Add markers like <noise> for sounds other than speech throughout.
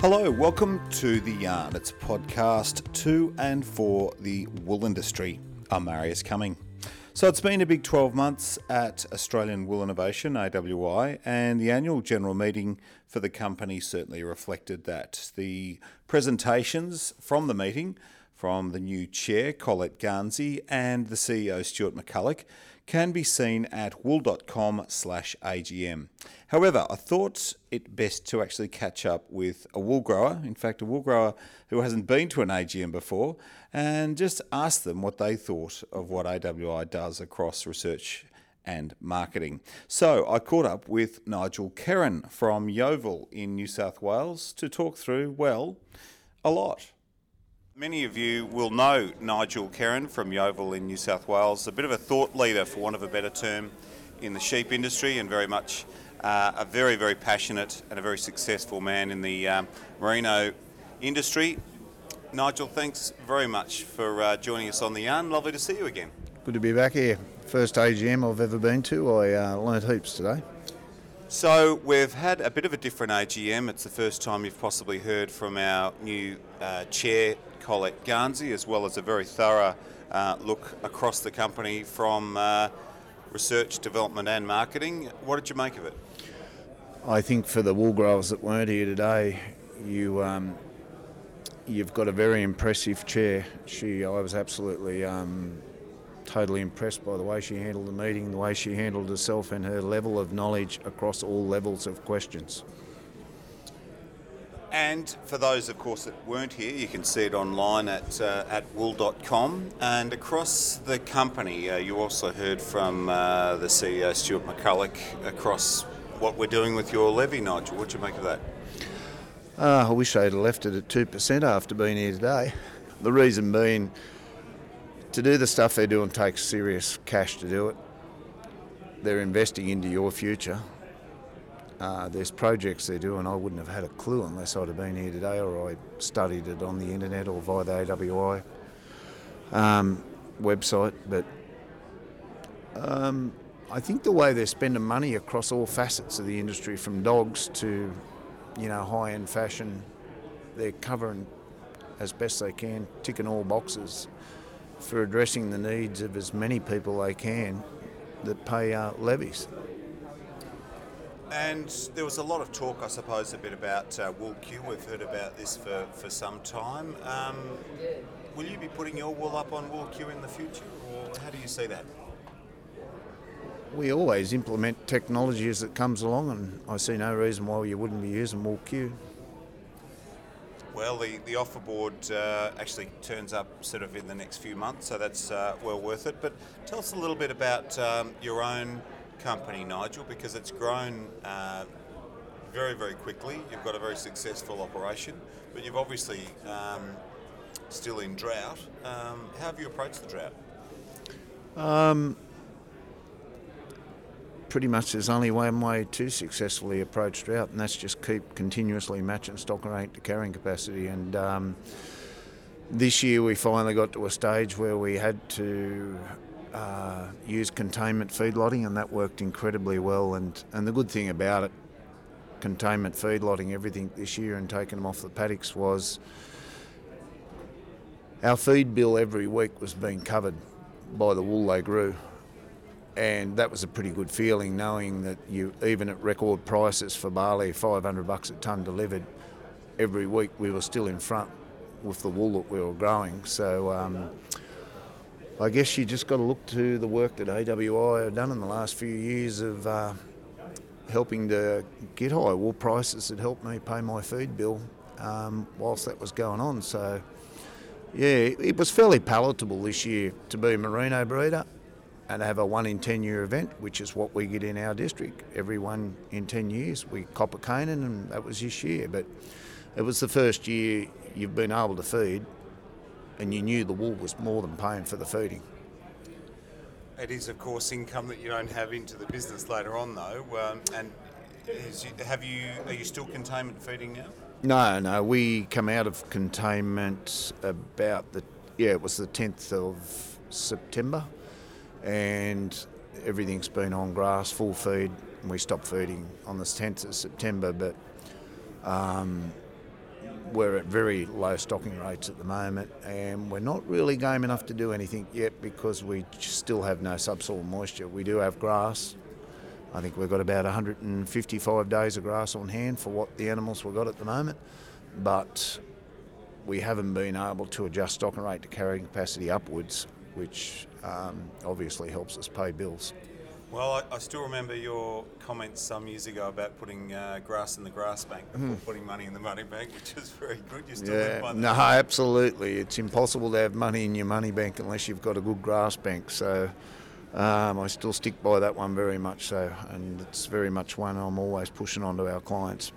Hello, welcome to The Yarn. It's a podcast to and for the wool industry. I'm Marius Cumming. So it's been a big 12 months at Australian Wool Innovation, AWI, and the annual general meeting for the company certainly reflected that. The presentations from the meeting from the new chair, Colette Garnsey, and the CEO, Stuart McCulloch, can be seen at wool.com slash AGM. However, I thought it best to actually catch up with a wool grower, in fact, a wool grower who hasn't been to an AGM before, and just ask them what they thought of what AWI does across research and marketing. So I caught up with Nigel Kerin from Yeoval in New South Wales to talk through, well, a lot. Many of you will know Nigel Kerin from Yeoval in New South Wales, a bit of a thought leader, for want of a better term, in the sheep industry, and very much uh, a very, very passionate and a very successful man in the um, merino industry. Nigel, thanks very much for uh, joining us on the yarn. Lovely to see you again. Good to be back here. First AGM I've ever been to. I uh, learnt heaps today. So we've had a bit of a different AGM. It's the first time you've possibly heard from our new uh, chair Colette Garnsey, as well as a very thorough uh, look across the company from uh, research, development, and marketing. What did you make of it? I think for the wool growers that weren't here today, you um, you've got a very impressive chair. She, I was absolutely um, totally impressed by the way she handled the meeting, the way she handled herself, and her level of knowledge across all levels of questions. And for those, of course, that weren't here, you can see it online at, uh, at wool.com. And across the company, uh, you also heard from uh, the CEO, Stuart McCulloch, across what we're doing with your levy, Nigel. What do you make of that? Uh, I wish they'd left it at 2% after being here today. The reason being, to do the stuff they're doing takes serious cash to do it. They're investing into your future uh, there's projects they're doing I wouldn't have had a clue unless I'd have been here today or I studied it on the internet or via the AWI um, website. But um, I think the way they're spending money across all facets of the industry, from dogs to you know high-end fashion, they're covering as best they can, ticking all boxes for addressing the needs of as many people they can that pay uh, levies. And there was a lot of talk, I suppose, a bit about uh, WoolQ. We've heard about this for, for some time. Um, will you be putting your wool up on WoolQ in the future, or how do you see that? We always implement technology as it comes along, and I see no reason why you wouldn't be using WoolQ. Well, the, the offer board uh, actually turns up sort of in the next few months, so that's uh, well worth it. But tell us a little bit about um, your own company, Nigel, because it's grown uh, very, very quickly. You've got a very successful operation, but you've obviously um, still in drought. Um, how have you approached the drought? Pretty much there's only one way to successfully approach drought, and that's just keep continuously matching stock rate to carrying capacity. And um, this year we finally got to a stage where we had to uh, used containment feedlotting, and that worked incredibly well. And, and the good thing about it, containment feedlotting everything this year and taking them off the paddocks was our feed bill every week was being covered by the wool they grew. And that was a pretty good feeling knowing that you, even at record prices for barley, 500 bucks a tonne delivered, every week we were still in front with the wool that we were growing. So um, I guess you just got to look to the work that AWI have done in the last few years of uh, helping to get high wool prices that helped me pay my feed bill um, whilst that was going on. So, yeah, it was fairly palatable this year to be a merino breeder and have a one in 10 year event, which is what we get in our district. Every one in 10 years, we cop a caning, and that was this year. But it was the first year you've been able to feed and you knew the wool was more than paying for the feeding. It is, of course, income that you don't have into the business later on, though. Um, and is, have you are you still containment feeding now? No, no. We come out of containment about the yeah, it was the tenth of September, and everything's been on grass, full feed. And we stopped feeding on the tenth of September, but um, we're at very low stocking rates at the moment, and we're not really game enough to do anything yet because we still have no subsoil moisture. We do have grass. I think we've got about 155 days of grass on hand for what the animals we've got at the moment, but we haven't been able to adjust stocking rate to carrying capacity upwards, which um, obviously helps us pay bills. Well, I, I, still remember your comments some years ago about putting uh, grass in the grass bank before mm. putting money in the money bank, <laughs> which is very good. You still yeah, no, absolutely. It's impossible to have money in your money bank unless you've got a good grass bank. So um, I still stick by that one very much so, and it's very much one I'm always pushing onto our clients.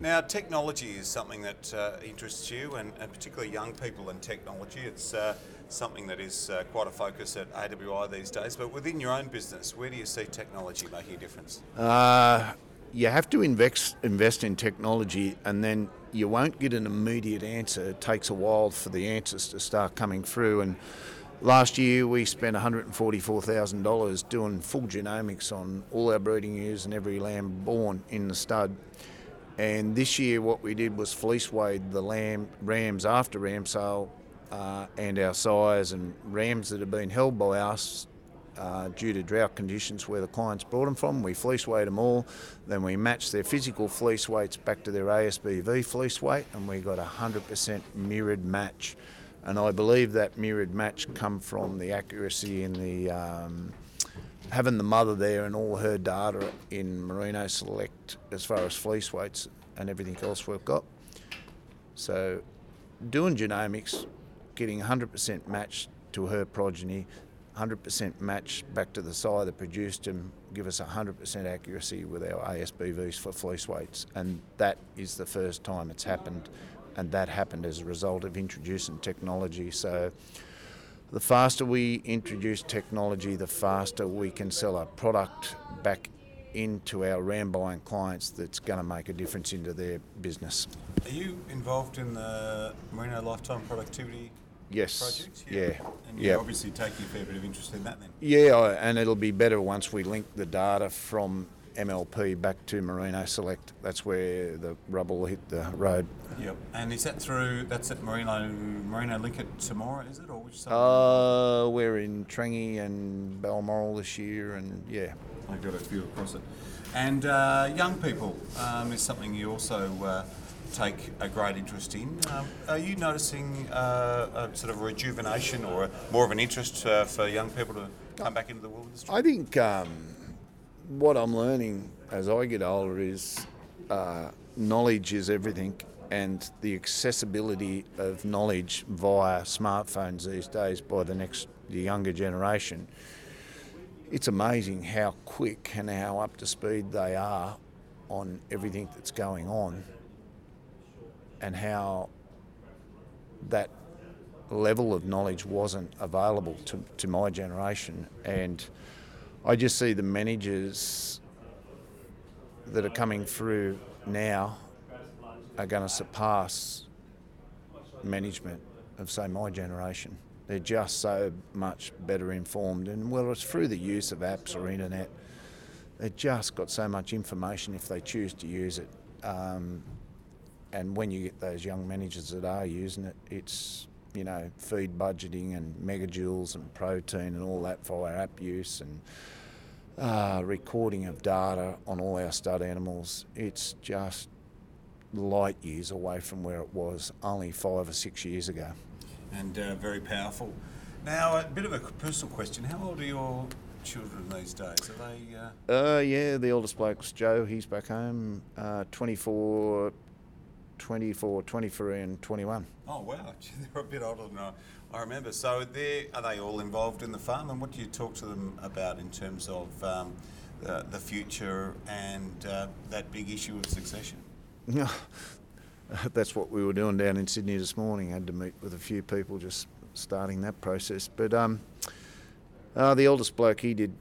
Now, technology is something that uh, interests you, and, and, particularly young people in technology. It's uh, something that is uh, quite a focus at AWI these days. But within your own business, where do you see technology making a difference? Uh, you have to invest invest in technology, and then you won't get an immediate answer. It takes a while for the answers to start coming through. And last year we spent $144,000 doing full genomics on all our breeding ewes and every lamb born in the stud. And this year, what we did was fleece weighed the lamb rams after ram sale uh, and our sires and rams that have been held by us uh, due to drought conditions where the clients brought them from. We fleece weighed them all, then we matched their physical fleece weights back to their ASBV fleece weight, and we got a 100% mirrored match. And I believe that mirrored match come from the accuracy in the um, having the mother there and all her data in Merino Select as far as fleece weights and everything else we've got. So doing genomics getting 100% match to her progeny, 100% match back to the sire that produced them, give us 100% accuracy with our ASBVs for fleece weights. And that is the first time it's happened, and that happened as a result of introducing technology. So the faster we introduce technology, the faster we can sell our product back into our ram buying clients that's going to make a difference into their business. Are you involved in the Merino Lifetime Productivity yes. projects? Yeah. yeah. And you obviously taking a fair bit of interest in that then? Yeah, and it'll be better once we link the data from MLP back to Merino Select. That's where the rubble hit the road. Yep. And is that through, that's at Merino, Merino Link it tomorrow, is it? Or which side? Uh, we're in Trangie and Balmoral this year, and yeah. I've got a few across it. And uh, young people um, is something you also uh, take a great interest in. Um, are you noticing uh, a sort of rejuvenation or a, more of an interest uh, for young people to come back into the wool industry? I think um, what I'm learning as I get older is uh, knowledge is everything, and the accessibility of knowledge via smartphones these days by the next the younger generation. It's amazing how quick and how up to speed they are on everything that's going on and how that level of knowledge wasn't available to, to my generation. And I just see the managers that are coming through now are going to surpass management of, say, my generation. They're just so much better informed, and whether it's through the use of apps or internet, they've just got so much information if they choose to use it. Um, and when you get those young managers that are using it, it's you know feed budgeting and megajoules and protein and all that via app use and uh, recording of data on all our stud animals. It's just light years away from where it was only five or six years ago. And uh, very powerful. Now, a bit of a personal question: How old are your children these days? Are they? Uh... uh yeah, the oldest bloke's Joe. He's back home. Uh, 24, 24, 23 and 21. Oh wow, <laughs> they're a bit older than I, I remember. So are they all involved in the farm, and what do you talk to them about in terms of um, the, the, future and uh, that big issue of succession? Yeah, <laughs> that's what we were doing down in Sydney this morning. I had to meet with a few people just starting that process. But um, uh, the oldest bloke, he did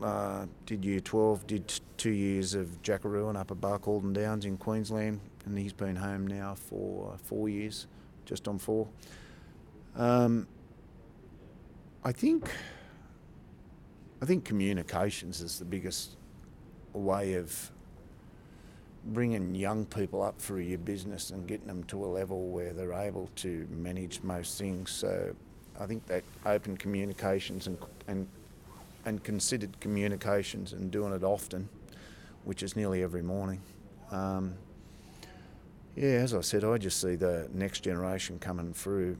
uh, did year 12, did two years of Jackaroo up at Barcaldine Downs in Queensland, and he's been home now for four years, just on four. Um, I think I think communications is the biggest way of bringing young people up through your business and getting them to a level where they're able to manage most things. So I think that open communications and and and considered communications and doing it often, which is nearly every morning. Um, yeah, as I said, I just see the next generation coming through.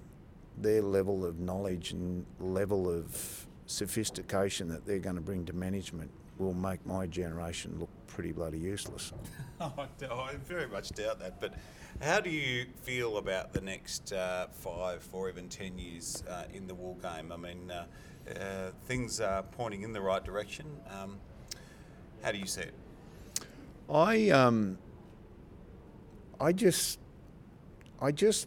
Their level of knowledge and level of sophistication that they're going to bring to management will make my generation look pretty bloody useless. <laughs> oh, I very much doubt that. But how do you feel about the next uh, five or even ten years uh, in the wool game? I mean, uh, uh, things are pointing in the right direction. Um, how do you see it? I um, I just, I just,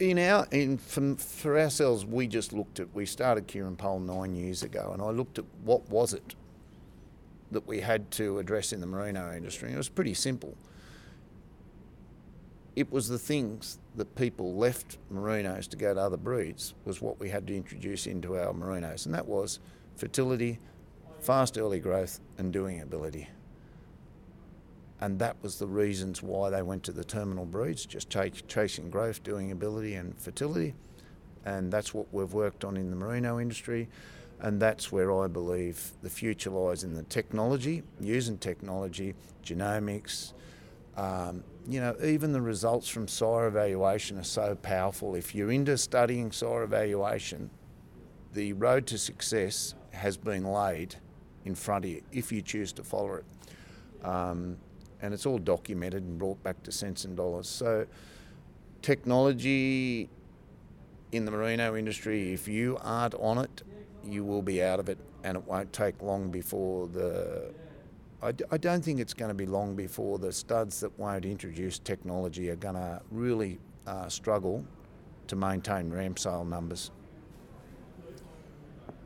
in our in for, for ourselves, we just looked at. We started Kerin Poll nine years ago, and I looked at what was it that we had to address in the merino industry. It was pretty simple. It was the things that people left merinos to go to other breeds was what we had to introduce into our merinos, and that was fertility, fast early growth, and doing ability. And that was the reasons why they went to the terminal breeds, just ch- chasing growth, doing ability, and fertility. And that's what we've worked on in the merino industry. And that's where I believe the future lies in the technology, using technology, genomics. Um, you know, even the results from sire evaluation are so powerful. If you're into studying sire evaluation, the road to success has been laid in front of you if you choose to follow it. Um, and it's all documented and brought back to cents and dollars. So, technology in the merino industry, if you aren't on it, you will be out of it, and it won't take long before the. I don't think it's going to be long before the studs that won't introduce technology are going to really uh, struggle to maintain ram sale numbers.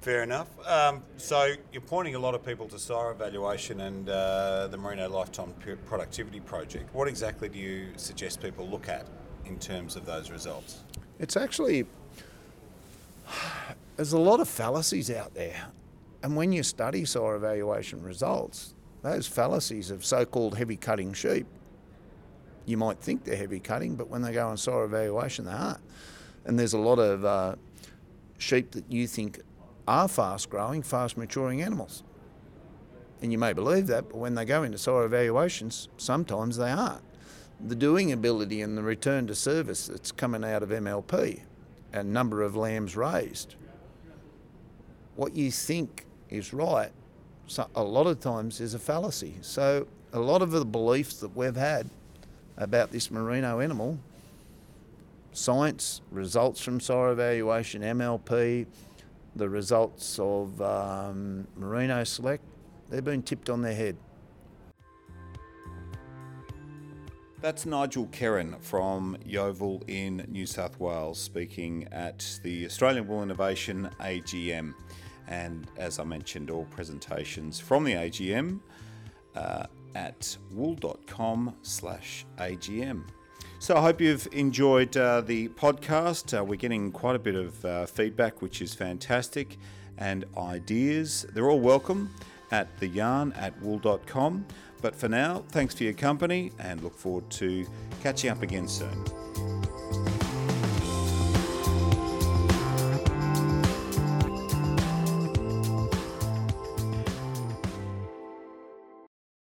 Fair enough. Um, so you're pointing a lot of people to sire evaluation and uh, the Merino Lifetime Productivity Project. What exactly do you suggest people look at in terms of those results? It's actually there's a lot of fallacies out there. And when you study sire evaluation results, those fallacies of so called heavy cutting sheep, you might think they're heavy cutting, but when they go on sire evaluation, they aren't. And there's a lot of uh, sheep that you think are fast growing, fast maturing animals. And you may believe that, but when they go into sire evaluations, sometimes they aren't. The doing ability and the return to service that's coming out of MLP and number of lambs raised what you think is right, a lot of times is a fallacy. So a lot of the beliefs that we've had about this merino animal, science, results from sire evaluation, MLP, the results of um, merino select, they've been tipped on their head. That's Nigel Kerin from Yeoval in New South Wales speaking at the Australian Wool Innovation AGM and as I mentioned, all presentations from the AGM uh, at wool.com slash AGM. So I hope you've enjoyed uh, the podcast. Uh, we're getting quite a bit of uh, feedback, which is fantastic, and ideas. They're all welcome at the yarn at wool.com. But for now, thanks for your company and look forward to catching up again soon.